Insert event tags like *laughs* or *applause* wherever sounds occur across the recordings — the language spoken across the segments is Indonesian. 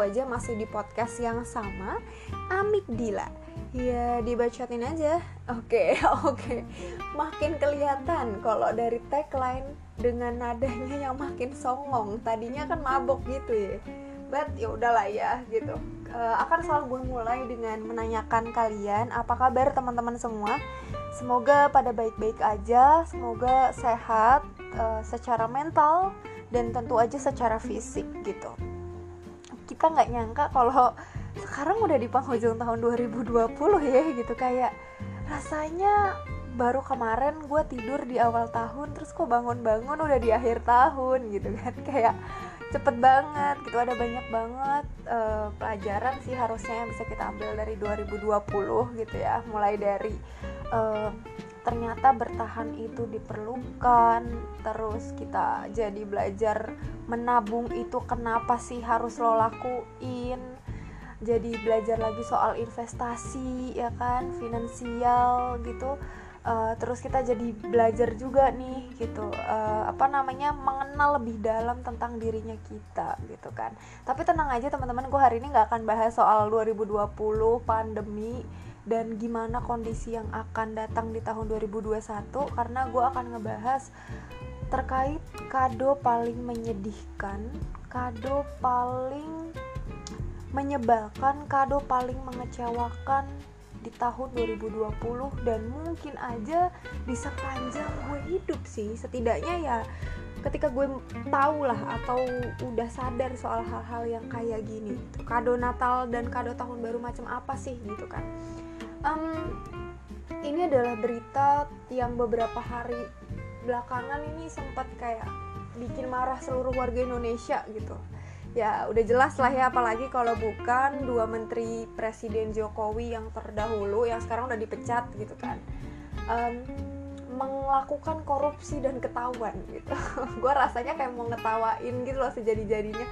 aja masih di podcast yang sama Amik Dila. Ya dibacotin aja. Oke *laughs* oke. Makin kelihatan kalau dari tagline dengan nadanya yang makin songong. Tadinya kan mabok gitu ya. But ya udahlah ya gitu. Uh, Akan selalu gue mulai dengan menanyakan kalian Apa kabar teman-teman semua? Semoga pada baik-baik aja Semoga sehat uh, secara mental dan tentu aja secara fisik gitu kita nggak nyangka kalau sekarang udah di penghujung tahun 2020 ya gitu. Kayak rasanya baru kemarin gue tidur di awal tahun terus kok bangun-bangun udah di akhir tahun gitu kan. *laughs* Kayak cepet banget gitu. Ada banyak banget uh, pelajaran sih harusnya yang bisa kita ambil dari 2020 gitu ya. Mulai dari uh, ternyata bertahan itu diperlukan terus kita jadi belajar menabung itu kenapa sih harus lo lakuin? Jadi belajar lagi soal investasi ya kan finansial gitu. Uh, terus kita jadi belajar juga nih gitu uh, apa namanya mengenal lebih dalam tentang dirinya kita gitu kan. Tapi tenang aja teman-teman gue hari ini nggak akan bahas soal 2020 pandemi dan gimana kondisi yang akan datang di tahun 2021 karena gue akan ngebahas terkait kado paling menyedihkan, kado paling menyebalkan, kado paling mengecewakan di tahun 2020 dan mungkin aja di sepanjang gue hidup sih setidaknya ya ketika gue tahu lah atau udah sadar soal hal-hal yang kayak gini. Kado Natal dan kado tahun baru macam apa sih gitu kan um, ini adalah berita yang beberapa hari belakangan ini sempat kayak bikin marah seluruh warga Indonesia gitu. Ya udah jelas lah ya apalagi kalau bukan dua menteri presiden Jokowi yang terdahulu yang sekarang udah dipecat gitu kan. Um, melakukan korupsi dan ketahuan gitu. *laughs* Gue rasanya kayak mau ngetawain gitu loh sejadi jadinya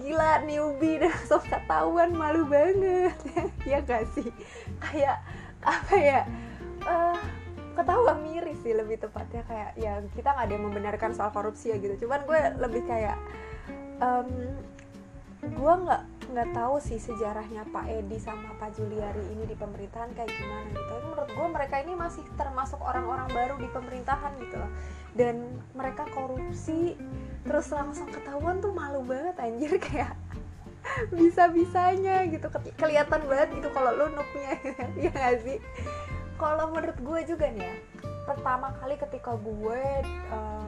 gila newbie. Dan *laughs* langsung ketahuan malu banget. *laughs* Ya gak sih? Kayak apa ya? Uh, ketahuan miris sih lebih tepatnya. Kayak ya kita nggak ada yang membenarkan soal korupsi ya gitu. Cuman gue lebih kayak um, gue nggak nggak tahu sih sejarahnya Pak Edi sama Pak Juliari ini di pemerintahan kayak gimana gitu. Tapi menurut gue mereka ini masih termasuk orang-orang baru di pemerintahan gitu loh. Dan mereka korupsi terus langsung ketahuan tuh malu banget anjir *laughs* kayak bisa-bisanya gitu. Ke kelihatan banget gitu kalau lu nuknya *laughs* ya gak sih? Kalau menurut gue juga nih ya pertama kali ketika gue uh,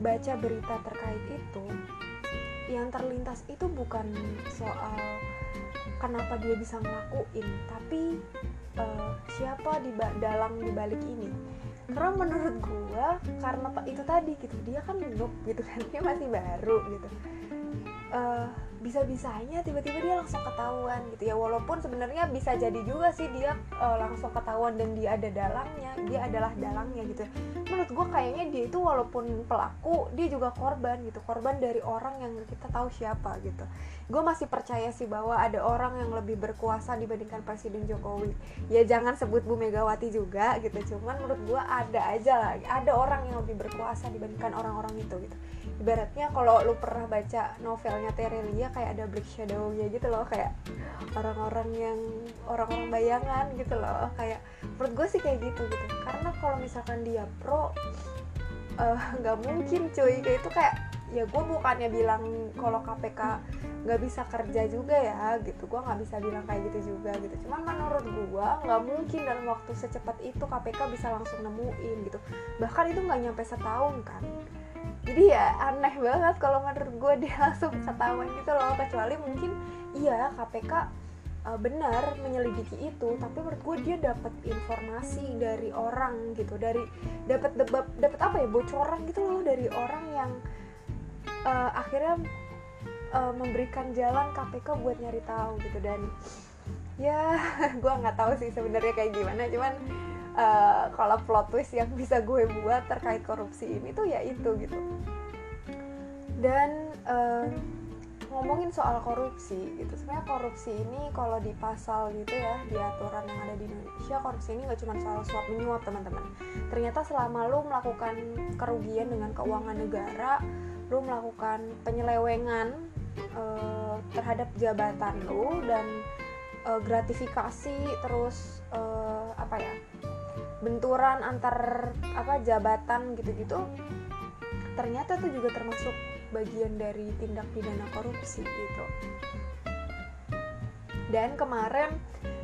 baca berita terkait itu yang terlintas itu bukan soal kenapa dia bisa ngelakuin tapi uh, siapa di dalam dibalik ini. Karena menurut gue karena itu tadi gitu dia kan noob gitu kan dia masih baru gitu uh, bisa-bisanya tiba-tiba dia langsung ketahuan gitu ya. Walaupun sebenarnya bisa jadi juga sih dia uh, langsung ketahuan dan dia ada dalangnya dia adalah dalangnya gitu menurut gue kayaknya dia itu walaupun pelaku dia juga korban gitu. Korban dari orang yang kita tahu siapa gitu. Gue masih percaya sih bahwa ada orang yang lebih berkuasa dibandingkan Presiden Jokowi. Ya jangan sebut Bu Megawati juga gitu. Cuman menurut gue ada aja lah ada orang yang lebih berkuasa dibandingkan orang-orang itu gitu ibaratnya kalau lu pernah baca novelnya Terelia kayak ada Black Shadow-nya gitu loh kayak orang-orang yang orang-orang bayangan gitu loh. Kayak menurut gue sih kayak gitu gitu. Karena kalau misalkan dia pro eh, *laughs* nggak uh, mungkin cuy. Kayak itu kayak ya gue bukannya bilang kalau KPK nggak bisa kerja juga ya gitu. Gue nggak bisa bilang kayak gitu juga gitu. Cuman menurut gue nggak mungkin dalam waktu secepat itu KPK bisa langsung nemuin gitu. Bahkan itu nggak nyampe setahun kan jadi ya aneh banget kalau menurut gue dia *laughs* langsung ketahuan gitu loh. Kecuali mungkin iya KPK uh, eh, benar menyelidiki itu. Tapi menurut gue dia dapat informasi dari orang gitu. Dari dapat dapat apa ya? Bocoran gitu loh dari orang yang uh, akhirnya uh, memberikan jalan KPK buat nyari tahu gitu. Dan ya *laughs* gue nggak tahu sih sebenarnya kayak gimana. Cuman uh, kalau plot twist yang bisa gue buat terkait korupsi ini tuh ya itu gitu. Dan uh, ngomongin soal korupsi gitu sebenarnya korupsi ini kalau di pasal gitu ya di aturan yang ada di Indonesia korupsi ini nggak cuma soal suap menyuap teman-teman. Ternyata selama lo melakukan kerugian dengan keuangan negara lo melakukan penyelewengan uh, terhadap jabatan lu dan uh, gratifikasi terus uh, apa ya benturan antar apa jabatan gitu-gitu ternyata itu juga termasuk bagian dari tindak pidana korupsi gitu. Dan kemarin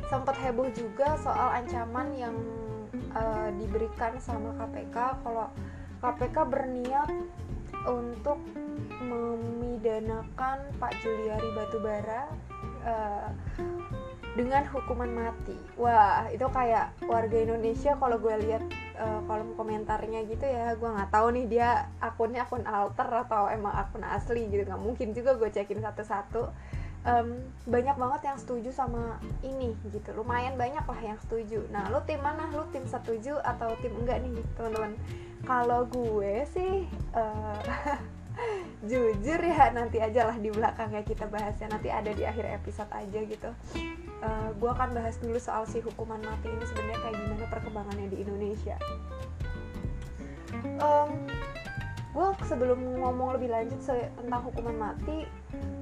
sempat heboh juga soal ancaman yang uh, diberikan sama KPK kalau KPK berniat untuk memidanakan Pak Juliari Batubara uh, dengan hukuman mati. Wah, itu kayak warga Indonesia kalau gue lihat uh, kolom komentarnya gitu ya, gue nggak tahu nih dia akunnya akun alter atau emang akun asli gitu. Nggak mungkin juga gue cekin satu-satu. Um, banyak banget yang setuju sama ini gitu lumayan banyak lah yang setuju nah lu tim mana lu tim setuju atau tim enggak nih teman-teman kalau gue sih uh, *laughs* jujur ya nanti aja lah di belakangnya kita bahasnya nanti ada di akhir episode aja gitu uh, gue akan bahas dulu soal si hukuman mati ini sebenarnya kayak gimana perkembangannya di Indonesia. Um, gue sebelum ngomong lebih lanjut tentang hukuman mati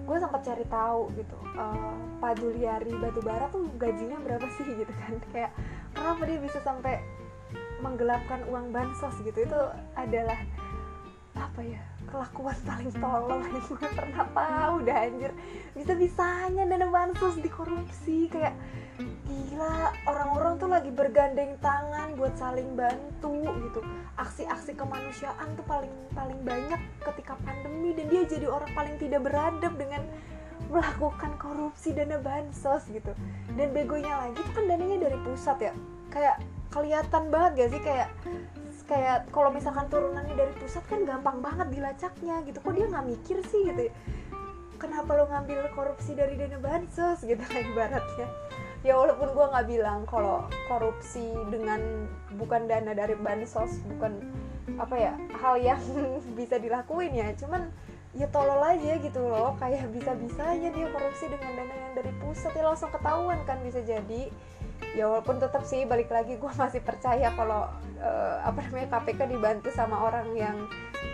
gue sempat cari tahu gitu uh, Pak Juliari Batubara tuh gajinya berapa sih *laughs* gitu kan. Kayak kenapa dia bisa sampai menggelapkan uang bansos gitu? Itu adalah apa ya kelakuan paling tolol yang *laughs* gue pernah tahu dah anjir. Bisa bisanya dana bansos dikorupsi kayak gila orang-orang tuh lagi bergandeng tangan buat saling bantu gitu. Aksi-aksi kemanusiaan tuh paling paling banyak ketika pandemi dan dia jadi orang paling tidak beradab dengan melakukan korupsi dana bansos gitu. Dan begonya lagi tuh kan dananya dari pusat ya. Kayak kelihatan banget gak sih? Kayak kayak kalau misalkan turunannya dari pusat kan gampang banget dilacaknya gitu. Kok dia nggak mikir sih gitu? Kenapa lo ngambil korupsi dari dana bansos gitu lah *laughs* ibaratnya? Ya walaupun gue nggak bilang kalau korupsi dengan bukan dana dari bansos bukan apa ya hal yang *laughs* bisa dilakuin ya. Cuman ya tolol aja gitu loh. Kayak bisa bisanya dia korupsi dengan dana yang dari pusat. Ya langsung ketahuan kan bisa jadi ya walaupun tetap sih balik lagi gue masih percaya kalau uh, apa namanya KPK dibantu sama orang yang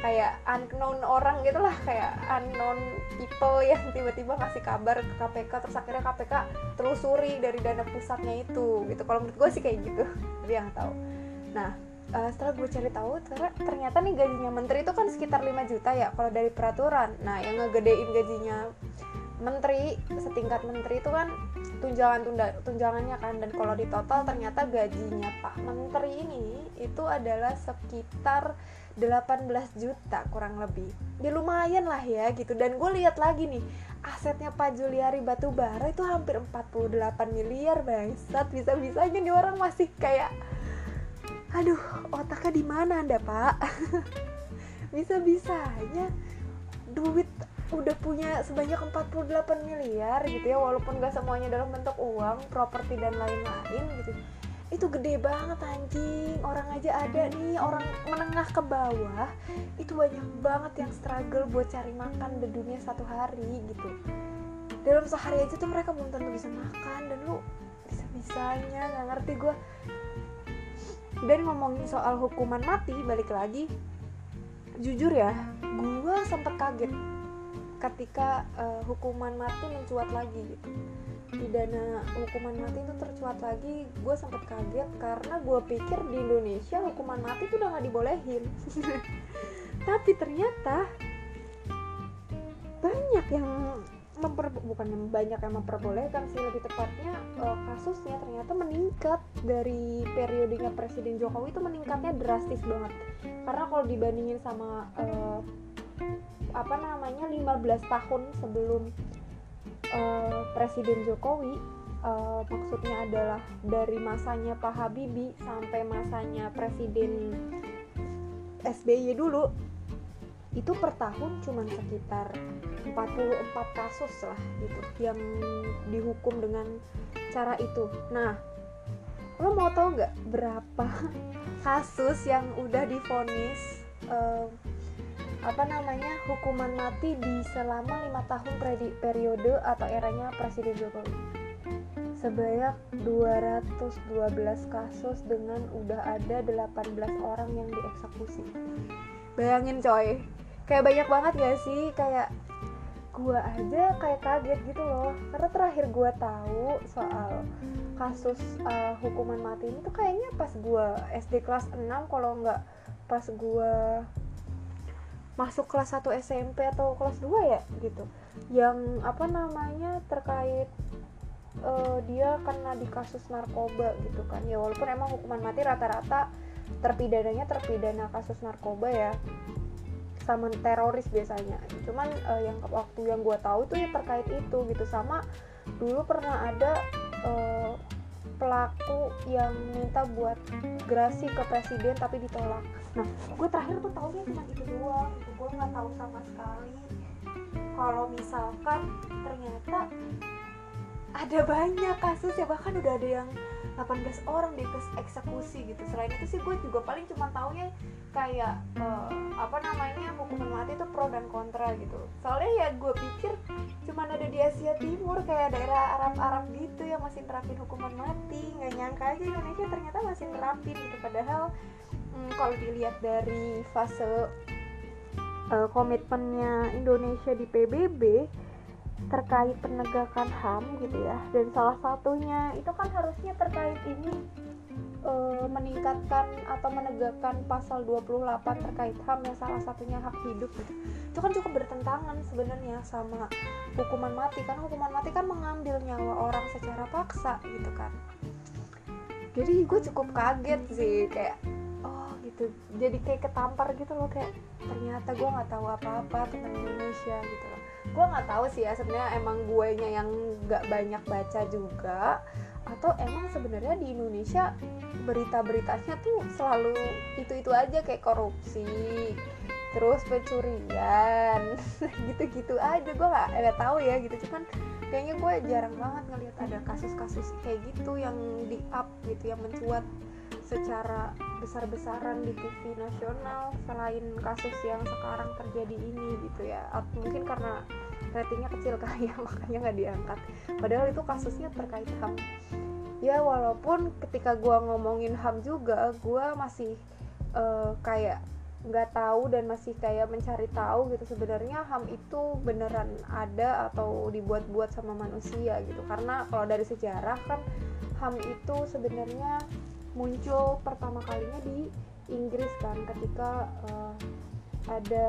kayak unknown orang gitu lah kayak unknown people yang tiba-tiba ngasih kabar ke KPK terus akhirnya KPK telusuri dari dana pusatnya itu gitu. Kalau menurut gue sih kayak gitu tapi yang tahu. Nah uh, setelah gue cari tahu ternyata nih gajinya menteri itu kan sekitar 5 juta ya kalau dari peraturan. Nah yang ngegedein gajinya menteri setingkat menteri itu kan tunjangan tunda tunjangannya kan. Dan kalau di total ternyata gajinya Pak Menteri ini itu adalah sekitar 18 juta kurang lebih. Ya lumayan lah ya gitu. Dan gue lihat lagi nih asetnya Pak Juliari Batubara itu hampir 48 miliar bangsat. Bisa bisanya nih orang masih kayak aduh otaknya di mana anda Pak? *laughs* Bisa bisanya duit udah punya sebanyak 48 miliar gitu ya walaupun gak semuanya dalam bentuk uang properti dan lain-lain gitu. Itu gede banget anjing. Orang aja ada nih orang menengah ke bawah itu banyak banget yang struggle buat cari makan di dunia satu hari gitu. Dalam sehari aja tuh mereka belum tentu bisa makan dan lu bisa bisanya nggak ngerti gue dan ngomongin soal hukuman mati balik lagi. Jujur ya gue sempet kaget ketika uh, hukuman mati mencuat lagi gitu. Pidana hukuman mati itu tercuat lagi gue sempet kaget karena gue pikir di Indonesia hukuman mati itu udah gak dibolehin. *laughs* Tapi ternyata banyak yang memper bukan banyak yang memperbolehkan sih lebih tepatnya uh, kasusnya ternyata meningkat dari periodenya Presiden Jokowi itu meningkatnya drastis banget. Karena kalau dibandingin sama uh, apa namanya 15 tahun sebelum uh, Presiden Jokowi uh, maksudnya adalah dari masanya Pak Habibie sampai masanya Presiden SBY dulu itu per tahun cuma sekitar 44 kasus lah gitu yang dihukum dengan cara itu. Nah lo mau tau nggak berapa *laughs* kasus yang udah difonis uh, apa namanya hukuman mati di selama lima tahun periode atau eranya Presiden Jokowi. Sebanyak 212 kasus dengan udah ada 18 orang yang dieksekusi. Bayangin coy. Kayak banyak banget gak sih? Kayak gue aja kayak kaget gitu loh. Karena terakhir gue tahu soal kasus uh, hukuman mati ini tuh kayaknya pas gue SD kelas 6 kalau nggak pas gue masuk kelas 1 SMP atau kelas 2 ya gitu. Yang apa namanya terkait uh, dia kena di kasus narkoba gitu kan. Ya walaupun emang hukuman mati rata-rata terpidananya terpidana kasus narkoba ya sama teroris biasanya. Cuman uh, yang waktu yang gue tahu tuh ya terkait itu gitu. Sama dulu pernah ada uh, pelaku yang minta buat gerasi ke presiden tapi ditolak. Nah gue terakhir tuh taunya cuma itu doang gitu. Gue nggak tahu sama sekali kalau misalkan ternyata ada banyak kasus ya bahkan udah ada yang 18 orang eksekusi gitu. Selain itu sih gue juga paling cuma taunya kayak uh, apa namanya hukuman mati itu pro dan kontra gitu. Soalnya ya gue pikir cuma ada di Asia Timur kayak daerah Arab-Arab gitu yang masih terapin hukuman mati. Nggak nyangka aja Indonesia ternyata masih terapin gitu. Padahal hmm, kalau dilihat dari fase uh, komitmennya Indonesia di PBB terkait penegakan HAM gitu ya. Dan salah satunya itu kan harusnya terkait ini e, meningkatkan atau menegakkan pasal 28 terkait HAM yang salah satunya hak hidup gitu. Itu kan cukup bertentangan sebenarnya sama hukuman mati kan hukuman mati kan mengambil nyawa orang secara paksa gitu kan. Jadi gue cukup kaget sih kayak oh gitu. Jadi kayak ketampar gitu loh kayak ternyata gue nggak tahu apa-apa tentang Indonesia gitu loh. Gue nggak tahu sih ya sebenarnya emang gue nya yang nggak banyak baca juga atau emang sebenarnya di Indonesia berita-beritanya tuh selalu itu-itu aja kayak korupsi terus pencurian *laughs* gitu-gitu aja. Gue nggak nggak tahu ya gitu. Cuman kayaknya gue jarang banget ngelihat ada kasus-kasus kayak gitu yang di up gitu yang mencuat secara besar-besaran di TV nasional selain kasus yang sekarang terjadi ini gitu ya. Atau mungkin karena ratingnya kecil *laughs* kali ya makanya nggak diangkat. Padahal itu kasusnya terkait HAM ya walaupun ketika gue ngomongin HAM juga gue masih uh, kayak nggak tahu dan masih kayak mencari tahu gitu sebenarnya HAM itu beneran ada atau dibuat-buat sama manusia gitu. Karena kalau dari sejarah kan HAM itu sebenarnya muncul pertama kalinya di Inggris kan ketika uh, ada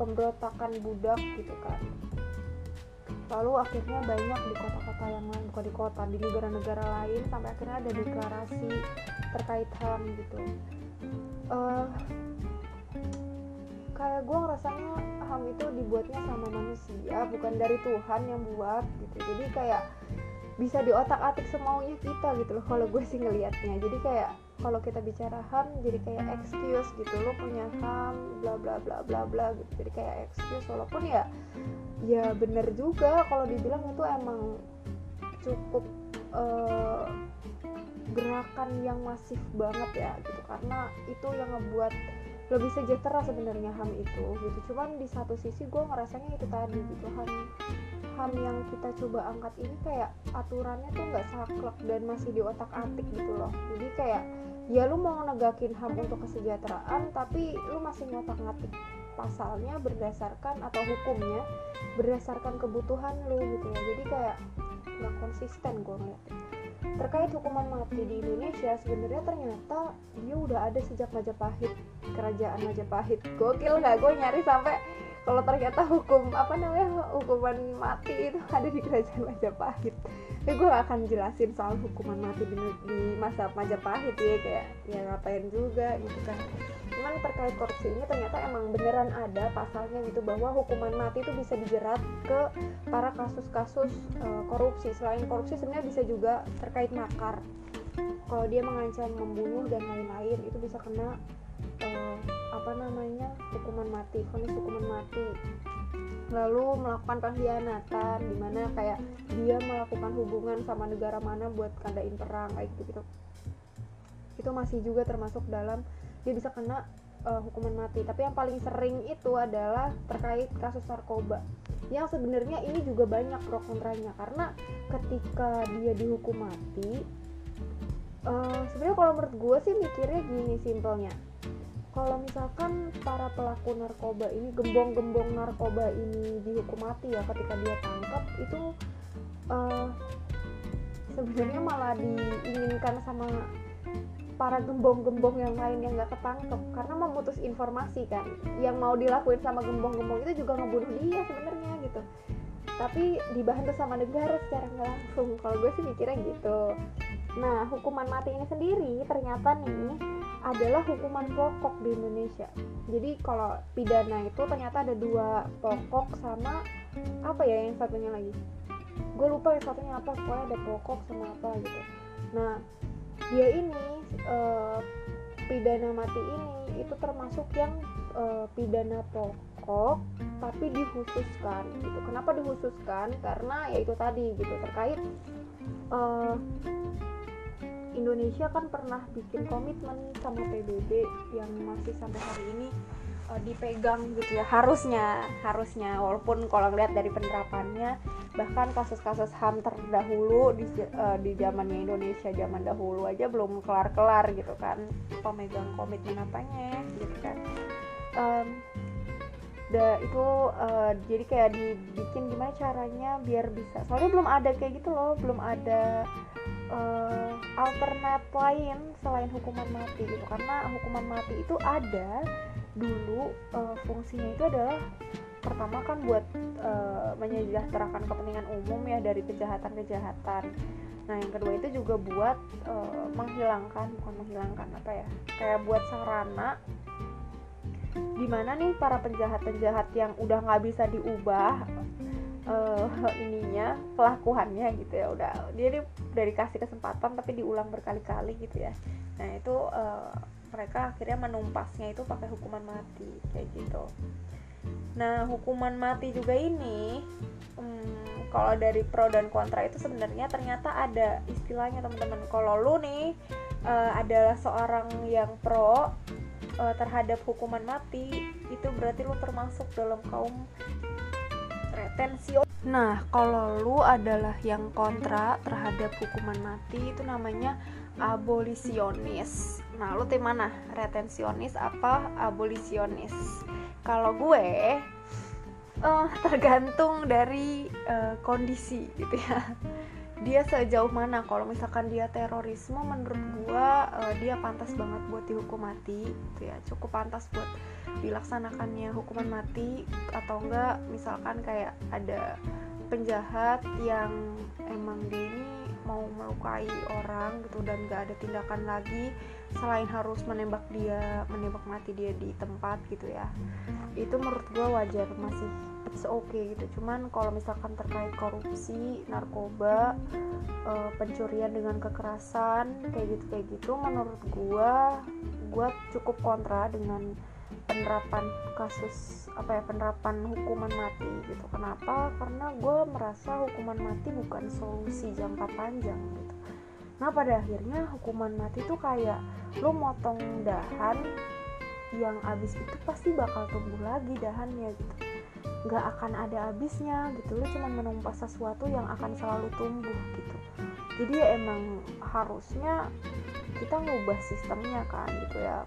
pemberontakan budak gitu kan. Lalu akhirnya banyak di kota-kota yang lain bukan di kota di negara-negara lain sampai akhirnya ada deklarasi terkait HAM gitu. Uh, kayak gue ngerasanya HAM itu dibuatnya sama manusia bukan dari Tuhan yang buat gitu. Jadi kayak bisa diotak-atik semaunya kita gitu loh kalau gue sih ngelihatnya jadi kayak kalau kita bicara ham jadi kayak excuse gitu lo punya ham bla bla bla bla bla gitu. Jadi kayak excuse walaupun ya ya bener juga kalau dibilang itu emang cukup uh, gerakan yang masif banget ya gitu. Karena itu yang ngebuat lebih sejahtera sebenarnya ham itu gitu. Cuman di satu sisi gue ngerasanya itu tadi gitu ham ham yang kita coba angkat ini kayak aturannya tuh nggak saklek dan masih di otak atik gitu loh. Jadi kayak ya lu mau negakin ham untuk kesejahteraan tapi lu masih ngotak ngatik pasalnya berdasarkan atau hukumnya berdasarkan kebutuhan lu gitu ya. Jadi kayak nggak konsisten gue ngeliatnya. Terkait hukuman mati di Indonesia sebenarnya ternyata dia udah ada sejak Majapahit kerajaan Majapahit. Gokil nggak gue nyari sampai kalau ternyata hukum apa namanya hukuman mati itu ada di kerajaan Majapahit. Tapi gue akan jelasin soal hukuman mati di, di masa Majapahit ya kayak ya ngapain juga gitu kan. Cuman terkait korupsi ini ternyata emang beneran ada pasalnya gitu bahwa hukuman mati itu bisa dijerat ke para kasus-kasus uh, korupsi. Selain korupsi sebenarnya bisa juga terkait makar. Kalau dia mengancam membunuh dan lain-lain itu bisa kena uh, apa namanya hukuman mati vonis hukuman mati. Lalu melakukan pengkhianatan di mana kayak dia melakukan hubungan sama negara mana buat kandain perang kayak gitu gitu. Itu masih juga termasuk dalam dia bisa kena uh, hukuman mati. Tapi yang paling sering itu adalah terkait kasus narkoba. Yang sebenarnya ini juga banyak pro kontranya karena ketika dia dihukum mati uh, sebenarnya kalau menurut gue sih mikirnya gini simpelnya kalau misalkan para pelaku narkoba ini gembong-gembong narkoba ini dihukum mati ya ketika dia tangkap itu uh, sebenarnya malah diinginkan sama para gembong-gembong yang lain yang gak ketangkep. Karena memutus informasi kan yang mau dilakuin sama gembong-gembong itu juga ngebunuh dia sebenarnya gitu. Tapi dibantu sama negara secara nggak langsung. Kalau gue sih mikirnya gitu nah hukuman mati ini sendiri ternyata nih adalah hukuman pokok di Indonesia. Jadi kalau pidana itu ternyata ada dua pokok sama apa ya yang satunya lagi? Gue lupa yang satunya apa, pokoknya ada pokok sama apa gitu. Nah, dia ini uh, pidana mati ini itu termasuk yang uh, pidana pokok tapi dikhususkan gitu. Kenapa dikhususkan? Karena ya itu tadi gitu terkait uh, Indonesia kan pernah bikin komitmen sama PBB yang masih sampai hari ini uh, dipegang gitu ya. Harusnya harusnya. Walaupun kalau lihat dari penerapannya bahkan kasus-kasus HAM terdahulu di uh, di zamannya Indonesia zaman dahulu aja belum kelar-kelar gitu kan. Pemegang komitmen apanya gitu kan. Um, da, itu uh, jadi kayak dibikin gimana caranya biar bisa. Soalnya belum ada kayak gitu loh belum ada uh, alternate lain selain hukuman mati gitu. Karena hukuman mati itu ada dulu uh, fungsinya itu adalah pertama kan buat uh, menyejahterakan kepentingan umum ya dari kejahatan-kejahatan. Nah yang kedua itu juga buat uh, menghilangkan bukan menghilangkan apa ya kayak buat sarana di mana nih para penjahat-penjahat yang udah nggak bisa diubah uh, ininya pelakuannya gitu ya udah dia udah dikasih kesempatan tapi diulang berkali-kali gitu ya. Nah itu uh, mereka akhirnya menumpasnya itu pakai hukuman mati kayak gitu. Nah hukuman mati juga ini hmm, kalau dari pro dan kontra itu sebenarnya ternyata ada istilahnya teman-teman. Kalau lu nih uh, adalah seorang yang pro uh, terhadap hukuman mati itu berarti lu termasuk dalam kaum retension nah kalau lu adalah yang kontra terhadap hukuman mati itu namanya abolisionis. Nah lu tim mana? Retensionis apa abolisionis? Kalau gue uh, tergantung dari uh, kondisi gitu ya dia sejauh mana? Kalau misalkan dia terorisme menurut gua uh, dia pantas banget buat dihukum mati gitu ya. Cukup pantas buat dilaksanakannya hukuman mati atau enggak misalkan kayak ada penjahat yang emang dia ini mau melukai orang gitu dan gak ada tindakan lagi selain harus menembak dia menembak mati dia di tempat gitu ya. Itu menurut gue wajar masih it's okay gitu. Cuman kalau misalkan terkait korupsi narkoba uh, pencurian dengan kekerasan kayak gitu kayak gitu menurut gua gua cukup kontra dengan penerapan kasus apa ya penerapan hukuman mati gitu. Kenapa? Karena gue merasa hukuman mati bukan solusi jangka panjang gitu. Nah pada akhirnya hukuman mati tuh kayak lo motong dahan yang abis itu pasti bakal tumbuh lagi dahannya gitu nggak akan ada habisnya gitu. Lo cuma menumpas sesuatu yang akan selalu tumbuh gitu. Jadi ya emang harusnya kita ngubah sistemnya kan gitu ya.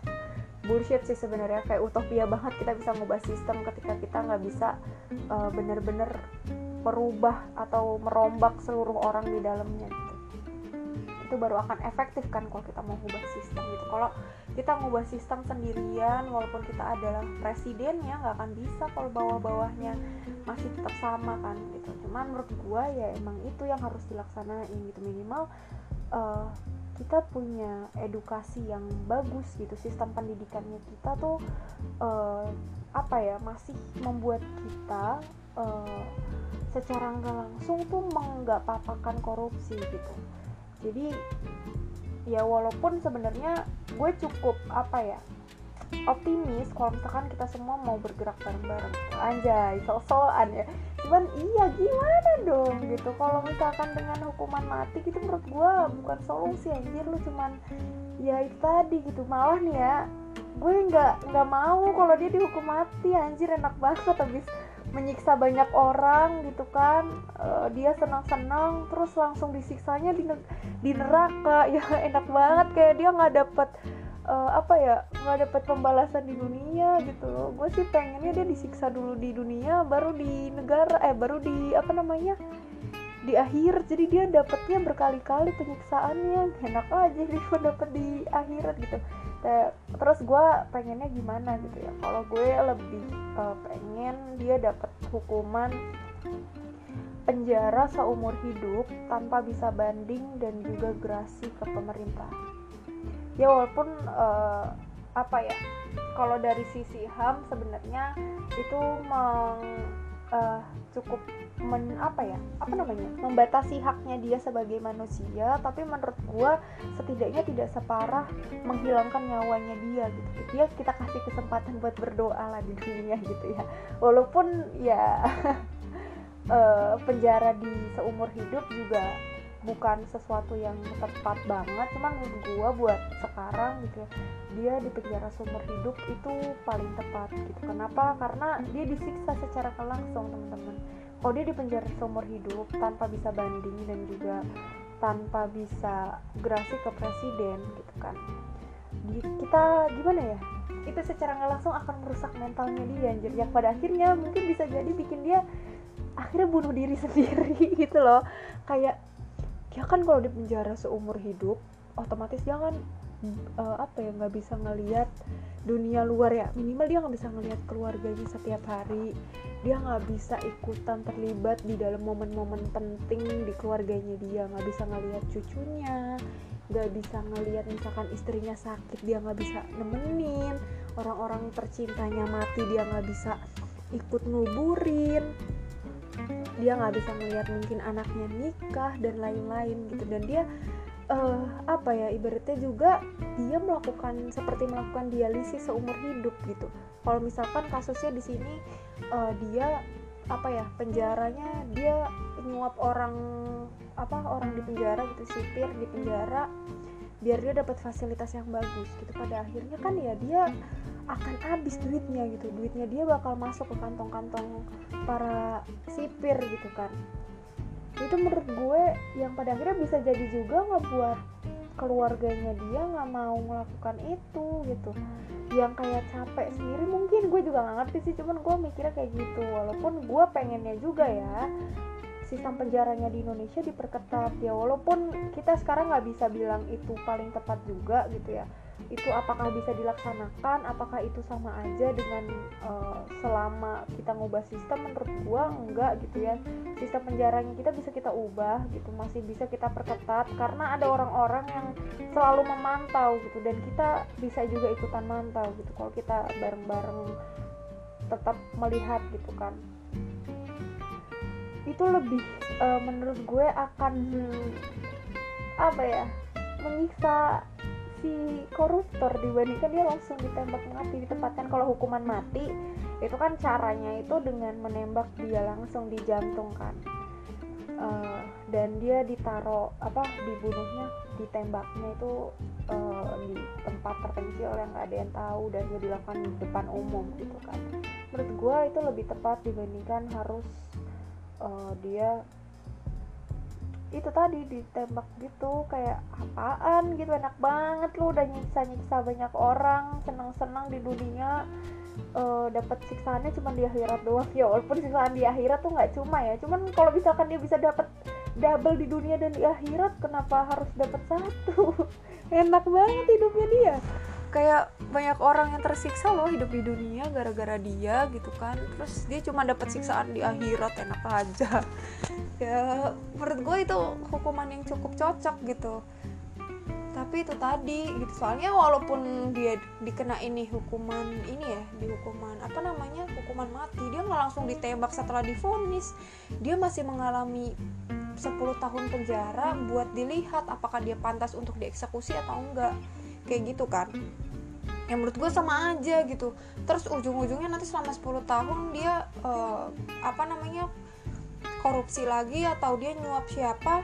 Bullshit sih sebenarnya kayak utopia banget kita bisa ngubah sistem ketika kita nggak bisa uh, bener-bener merubah atau merombak seluruh orang di dalamnya gitu. Itu baru akan efektif kan kalau kita mau ngubah sistem gitu. Kalau kita ngubah sistem sendirian walaupun kita adalah presidennya nggak akan bisa kalau bawah-bawahnya masih tetap sama kan gitu. Cuman menurut gua ya emang itu yang harus dilaksanain gitu. Minimal uh, kita punya edukasi yang bagus gitu. Sistem pendidikannya kita tuh uh, apa ya masih membuat kita uh, secara nggak langsung tuh menggapapakan korupsi gitu. Jadi ya walaupun sebenarnya gue cukup apa ya optimis kalau misalkan kita semua mau bergerak bareng-bareng. Anjay so-soan ya. Cuman iya gimana dong gitu. Kalau misalkan dengan hukuman mati gitu menurut gue bukan solusi anjir. Lu cuman ya itu tadi gitu. Malah nih ya gue nggak nggak mau kalau dia dihukum mati anjir. Enak banget habis menyiksa banyak orang gitu kan. Uh, dia senang-senang terus langsung disiksanya di, di neraka. *laughs* Ya enak banget kayak dia nggak dapet uh, apa ya nggak dapat pembalasan di dunia gitu loh. Gue sih pengennya dia disiksa dulu di dunia baru di negara eh baru di apa namanya di akhir. Jadi dia dapatnya berkali-kali penyiksaannya. Enak aja dia *laughs* dapat di akhirat gitu terus gue pengennya gimana gitu ya. Kalau gue lebih uh, pengen dia dapat hukuman penjara seumur hidup tanpa bisa banding dan juga gerasi ke pemerintah. Ya walaupun uh, apa ya kalau dari sisi ham sebenarnya itu meng, uh, cukup men apa ya apa namanya membatasi haknya dia sebagai manusia tapi menurut gua setidaknya tidak separah menghilangkan nyawanya dia gitu. Dia kita kasih kesempatan buat berdoa lah di dunia gitu ya. Walaupun ya uh, *laughs* penjara di seumur hidup juga bukan sesuatu yang tepat banget. Cuman menurut gue buat sekarang gitu ya dia di penjara seumur hidup itu paling tepat gitu. Kenapa? Karena dia disiksa secara langsung teman-teman kalau dia di penjara seumur hidup tanpa bisa banding dan juga tanpa bisa gerasi ke presiden gitu kan. Kita gimana ya? Itu secara nggak langsung akan merusak mentalnya dia anjir. Yang pada akhirnya mungkin bisa jadi bikin dia akhirnya bunuh diri *laughs* sendiri gitu loh. Kayak ya kan kalau di penjara seumur hidup otomatis dia kan uh, apa ya nggak bisa ngelihat dunia luar ya. Minimal dia nggak bisa ngelihat keluarganya setiap hari. Dia nggak bisa ikutan terlibat di dalam momen-momen penting di keluarganya dia. Nggak bisa ngelihat cucunya nggak bisa ngelihat misalkan istrinya sakit dia nggak bisa nemenin. Orang-orang tercintanya mati dia nggak bisa ikut nguburin dia nggak bisa melihat mungkin anaknya nikah dan lain-lain gitu. Dan dia uh, apa ya ibaratnya juga dia melakukan seperti melakukan dialisis seumur hidup gitu. Kalau misalkan kasusnya di sini uh, dia apa ya penjaranya dia nyuap orang apa orang di penjara gitu sipir di penjara biar dia dapat fasilitas yang bagus gitu. Pada akhirnya kan ya dia akan habis duitnya gitu. Duitnya dia bakal masuk ke kantong-kantong para sipir gitu kan itu menurut gue yang pada akhirnya bisa jadi juga ngebuat keluarganya dia nggak mau melakukan itu gitu. Yang kayak capek sendiri mungkin gue juga nggak ngerti sih cuman gue mikirnya kayak gitu. Walaupun gue pengennya juga ya sistem penjaranya di Indonesia diperketat ya. Walaupun kita sekarang nggak bisa bilang itu paling tepat juga gitu ya itu apakah bisa dilaksanakan? Apakah itu sama aja dengan uh, selama kita ngubah sistem menurut gua enggak gitu ya. Sistem penjaranya kita bisa kita ubah gitu masih bisa kita perketat karena ada orang-orang yang selalu memantau gitu dan kita bisa juga ikutan mantau gitu kalau kita bareng-bareng tetap melihat gitu kan. Itu lebih uh, menurut gue akan apa ya menyiksa si koruptor dibandingkan dia langsung ditembak mati ditempatkan kalau hukuman mati itu kan caranya itu dengan menembak dia langsung di jantung kan. Uh, dan dia ditaro apa dibunuhnya ditembaknya itu uh, di tempat terpencil yang gak ada yang tahu dan dia dilakukan di depan umum gitu kan. Menurut gue itu lebih tepat dibandingkan harus uh, dia itu tadi ditembak gitu kayak apaan? Gitu enak banget lu udah nyiksa nyiksa banyak orang senang senang di dunia. Uh, dapat siksaannya cuma di akhirat doang. Ya walaupun siksaan di akhirat tuh nggak cuma ya cuman kalau misalkan dia bisa dapat double di dunia dan di akhirat kenapa harus dapat satu? *laughs* Enak banget hidupnya dia kayak banyak orang yang tersiksa loh hidup di dunia gara-gara dia gitu kan. Terus dia cuma dapat siksaan di akhirat enak aja. *laughs* Ya menurut gue itu hukuman yang cukup cocok gitu. Tapi itu tadi gitu. Soalnya walaupun dia dikena ini hukuman ini ya di hukuman apa namanya hukuman mati dia nggak langsung ditembak setelah difonis. Dia masih mengalami 10 tahun penjara buat dilihat apakah dia pantas untuk dieksekusi atau enggak kayak gitu kan. Yang menurut gue sama aja gitu. Terus ujung-ujungnya nanti selama 10 tahun dia uh, apa namanya korupsi lagi atau dia nyuap siapa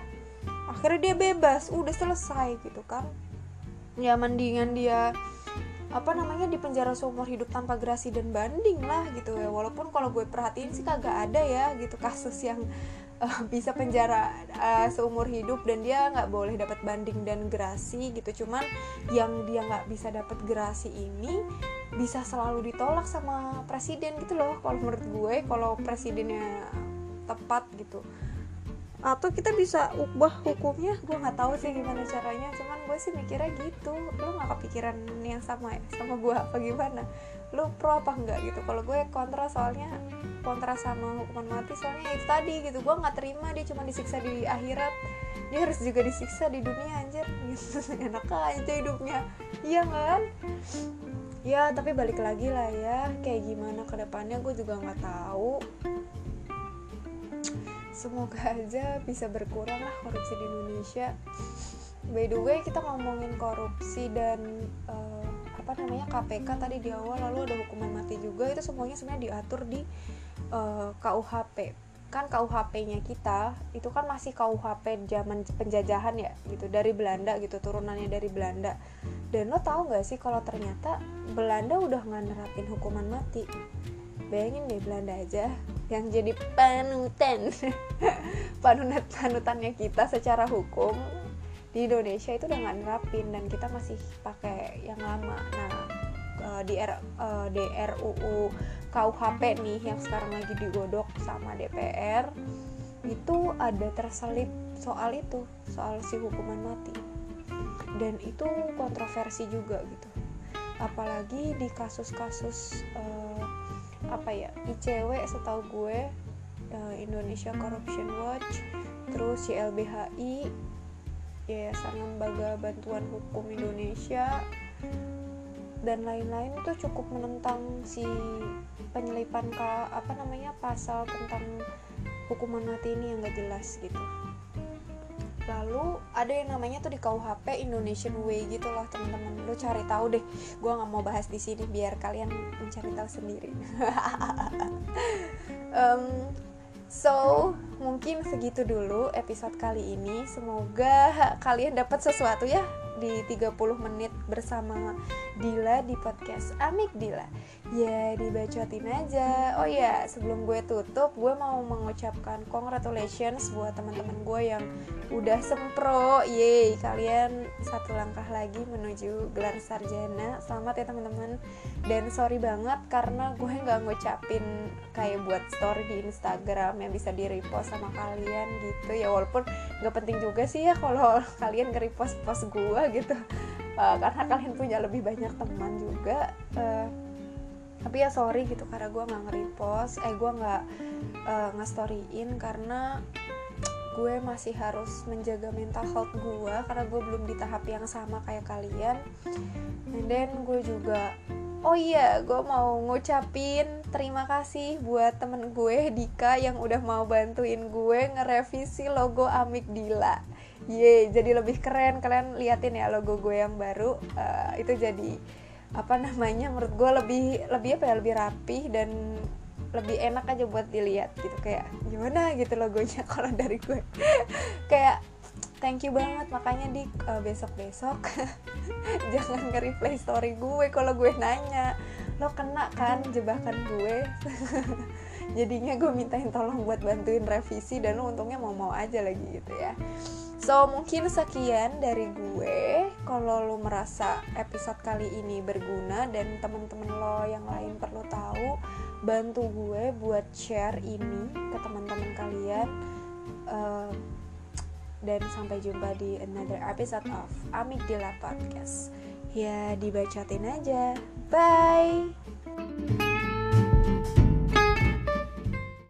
akhirnya dia bebas udah selesai gitu kan. Ya mendingan dia apa namanya di penjara seumur hidup tanpa gerasi dan banding lah gitu ya. Walaupun kalau gue perhatiin sih kagak ada ya gitu kasus yang uh, *laughs* bisa penjara uh, seumur hidup dan dia nggak boleh dapat banding dan gerasi gitu. Cuman yang dia nggak bisa dapat gerasi ini bisa selalu ditolak sama presiden gitu loh kalau menurut gue kalau presidennya tepat gitu. Atau kita bisa ubah hukumnya gue nggak tahu sih gimana caranya. Cuman gue sih mikirnya gitu. Lo nggak kepikiran yang sama ya? Sama gue apa gimana lo pro apa enggak gitu. Kalau gue kontra soalnya kontra sama hukuman mati soalnya itu tadi gitu. Gue nggak terima dia cuma disiksa di akhirat. Dia harus juga disiksa di dunia anjir. Gitu *laughs* enak aja hidupnya. Iya kan? Ya tapi balik lagi lah ya. Kayak gimana ke depannya gue juga nggak tahu. Semoga aja bisa berkurang lah korupsi di Indonesia. By the way kita ngomongin korupsi dan uh, apa namanya KPK tadi di awal lalu ada hukuman mati juga. Itu semuanya sebenarnya diatur di uh, eh, KUHP kan KUHP-nya kita itu kan masih KUHP zaman penjajahan ya gitu. Dari Belanda gitu turunannya dari Belanda. Dan lo tau gak sih kalau ternyata Belanda udah nggak nerapin hukuman mati? Bayangin deh Belanda aja yang jadi panutan. *laughs* Panutan panutannya kita secara hukum di Indonesia itu udah nggak nerapin dan kita masih pakai yang lama. Nah eh, di R, RUU KUHP nih yang sekarang lagi digodok sama DPR itu ada terselip soal itu soal si hukuman mati. Dan itu kontroversi juga gitu. Apalagi di kasus-kasus uh, apa ya ICW setahu gue uh, Indonesia Corruption Watch terus YLBHI Yayasan Lembaga Bantuan Hukum Indonesia dan lain-lain itu cukup menentang si penyelipan ke apa namanya pasal tentang hukuman mati ini yang gak jelas gitu. Lalu ada yang namanya tuh di KUHP Indonesian Way gitu loh teman-teman. Lu cari tahu deh gue nggak mau bahas di sini biar kalian mencari tahu sendiri. *laughs* Um, so mungkin segitu dulu episode kali ini. Semoga kalian dapat sesuatu ya di 30 menit bersama Dila di podcast Amik Dila. Ya dibacotin aja. Oh ya sebelum gue tutup gue mau mengucapkan congratulations buat teman-teman gue yang udah sempro. Yeay kalian satu langkah lagi menuju gelar sarjana. Selamat ya teman-teman. Dan sorry banget karena gue nggak ngucapin kayak buat story di Instagram yang bisa di repost sama kalian gitu. Ya walaupun nggak penting juga sih ya kalau kalian nge-repost post gue gitu uh, karena kalian punya lebih banyak teman juga uh, tapi ya sorry gitu karena gue nggak nge-repost eh gue nggak uh, nge-storyin karena gue masih harus menjaga mental health gue karena gue belum di tahap yang sama kayak kalian. And then gue juga oh iya gue mau ngucapin terima kasih buat temen gue Dika yang udah mau bantuin gue ngerevisi logo Amik Dila Yeay, jadi lebih keren. Kalian liatin ya logo gue yang baru. Uh, itu jadi apa namanya menurut gue lebih lebih apa ya lebih rapi dan lebih enak aja buat dilihat gitu. Kayak gimana gitu logonya *laughs* kalau dari gue. Kayak thank you banget. Makanya di uh, besok besok *laughs* jangan nge-replay story gue kalau gue nanya. Lo kena kan jebakan gue? *laughs* Jadinya gue mintain tolong buat bantuin revisi dan lo untungnya mau mau aja lagi gitu ya So mungkin sekian dari gue Kalau lo merasa episode kali ini berguna Dan temen-temen lo yang lain perlu tahu Bantu gue buat share ini ke teman-teman kalian. Uh, Dan sampai jumpa di another episode of Amigdala Podcast. Ya dibacatin aja. Bye